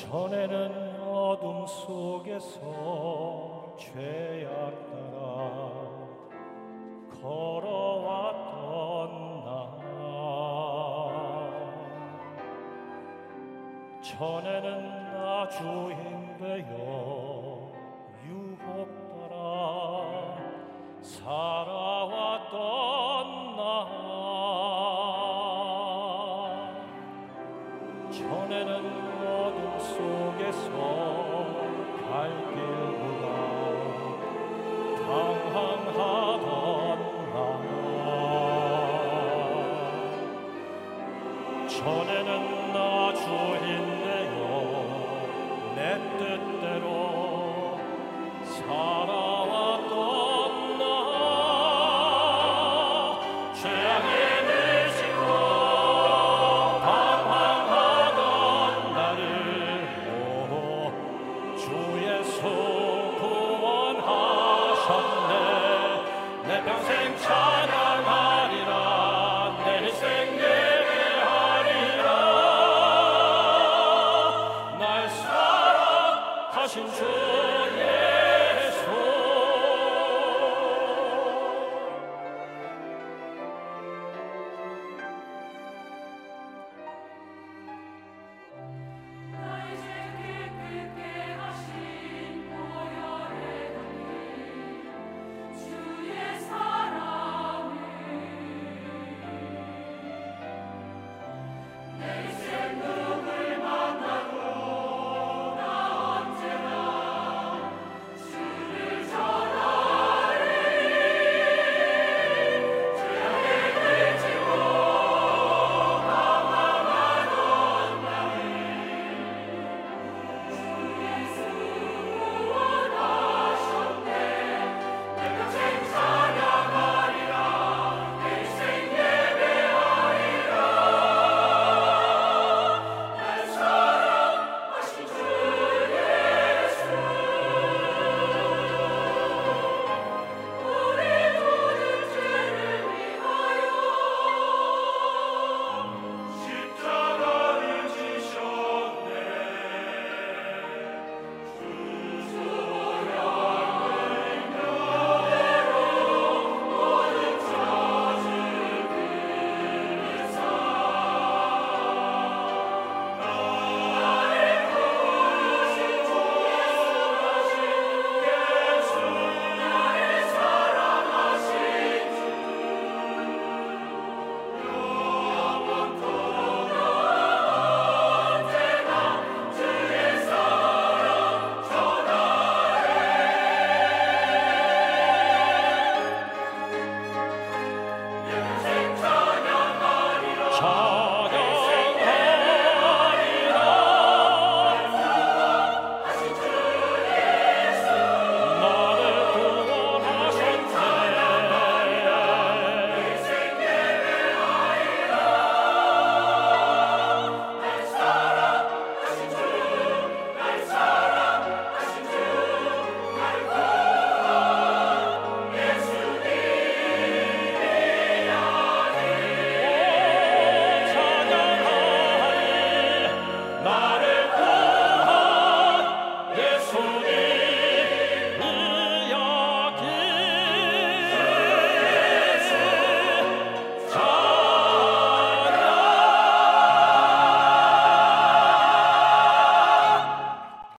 전에는 어둠 속에서 죄악 따라 걸어왔던 나 전에는 아주 힘들여 유혹 따라 살 갈 길보다 당황하던 나야 전에는 나 주인데요 내 뜻.